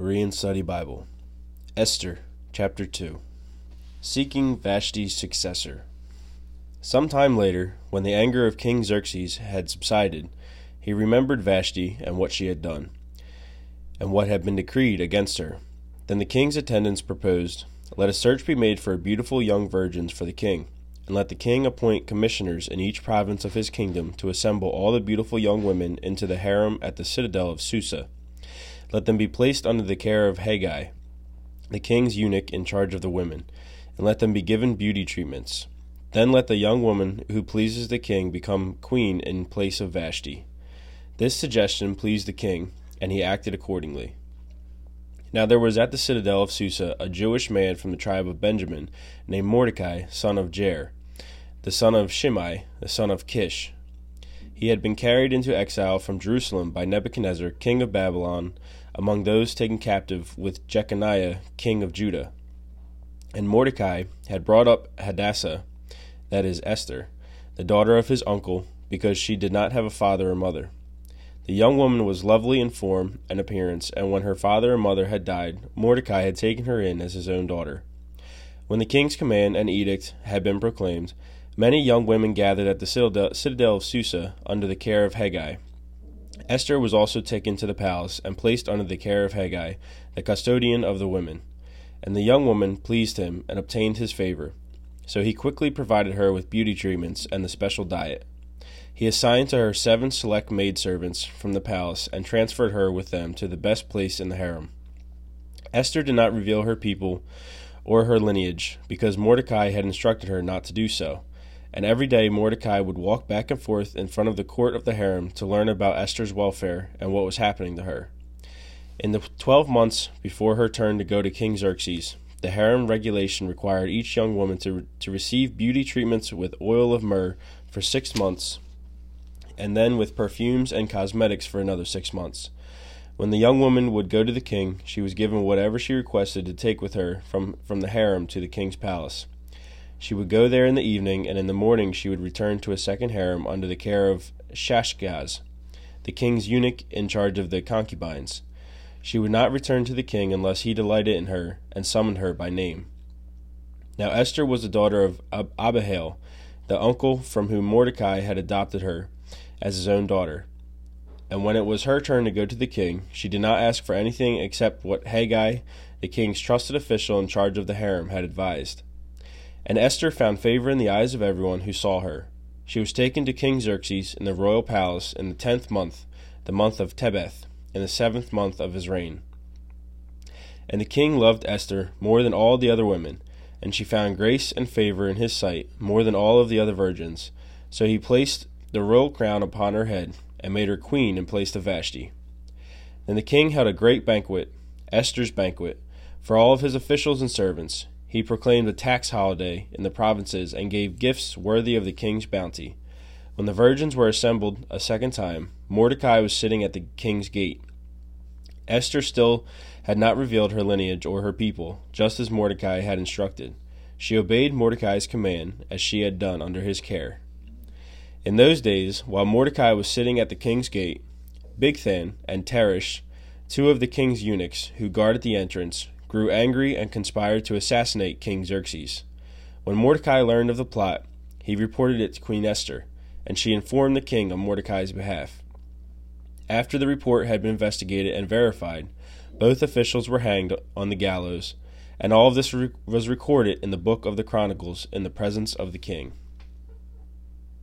Berean Study Bible. Esther, chapter 2. Seeking Vashti's successor. Some time later, when the anger of King Xerxes had subsided, he remembered Vashti and what she had done, and what had been decreed against her. Then the king's attendants proposed, Let a search be made for beautiful young virgins for the king, and let the king appoint commissioners in each province of his kingdom to assemble all the beautiful young women into the harem at the citadel of Susa let them be placed under the care of Hegai, the king's eunuch in charge of the women, and let them be given beauty treatments. Then let the young woman who pleases the king become queen in place of Vashti. This suggestion pleased the king, and he acted accordingly. Now there was at the citadel of Susa a Jewish man from the tribe of Benjamin, named Mordecai, son of Jair, the son of Shimei, the son of Kish. He had been carried into exile from Jerusalem by Nebuchadnezzar, king of Babylon, among those taken captive with Jeconiah, king of Judah. And Mordecai had brought up Hadassah, that is Esther, the daughter of his uncle, because she did not have a father or mother. The young woman was lovely in form and appearance, and when her father and mother had died, Mordecai had taken her in as his own daughter. When the king's command and edict had been proclaimed, many young women gathered at the citadel of Susa under the care of Hegai. Esther was also taken to the palace and placed under the care of Hegai, the custodian of the women. And the young woman pleased him and obtained his favor. So he quickly provided her with beauty treatments and the special diet. He assigned to her seven select maidservants from the palace and transferred her with them to the best place in the harem. Esther did not reveal her people or her lineage, because Mordecai had instructed her not to do so and every day Mordecai would walk back and forth in front of the court of the harem to learn about Esther's welfare and what was happening to her. In the twelve months before her turn to go to King Xerxes, the harem regulation required each young woman to, to receive beauty treatments with oil of myrrh for six months, and then with perfumes and cosmetics for another six months. When the young woman would go to the king, she was given whatever she requested to take with her from, from the harem to the king's palace. She would go there in the evening, and in the morning she would return to a second harem under the care of Shashgaz, the king's eunuch in charge of the concubines. She would not return to the king unless he delighted in her and summoned her by name. Now Esther was the daughter of Ab- Abihail, the uncle from whom Mordecai had adopted her as his own daughter. And when it was her turn to go to the king, she did not ask for anything except what Hegai, the king's trusted official in charge of the harem, had advised. And Esther found favor in the eyes of everyone who saw her. She was taken to King Xerxes in the royal palace in the tenth month, the month of Tebeth, in the seventh month of his reign. And the king loved Esther more than all the other women, and she found grace and favor in his sight more than all of the other virgins. So he placed the royal crown upon her head, and made her queen in place of Vashti. Then the king held a great banquet, Esther's banquet, for all of his officials and servants, he proclaimed a tax holiday in the provinces and gave gifts worthy of the king's bounty. When the virgins were assembled a second time, Mordecai was sitting at the king's gate. Esther still had not revealed her lineage or her people, just as Mordecai had instructed. She obeyed Mordecai's command, as she had done under his care. In those days, while Mordecai was sitting at the king's gate, Bigthan and Teresh, two of the king's eunuchs who guarded the entrance, grew angry and conspired to assassinate King Xerxes. When Mordecai learned of the plot, he reported it to Queen Esther, and she informed the king on Mordecai's behalf. After the report had been investigated and verified, both officials were hanged on the gallows, and all of this re- was recorded in the book of the Chronicles in the presence of the king.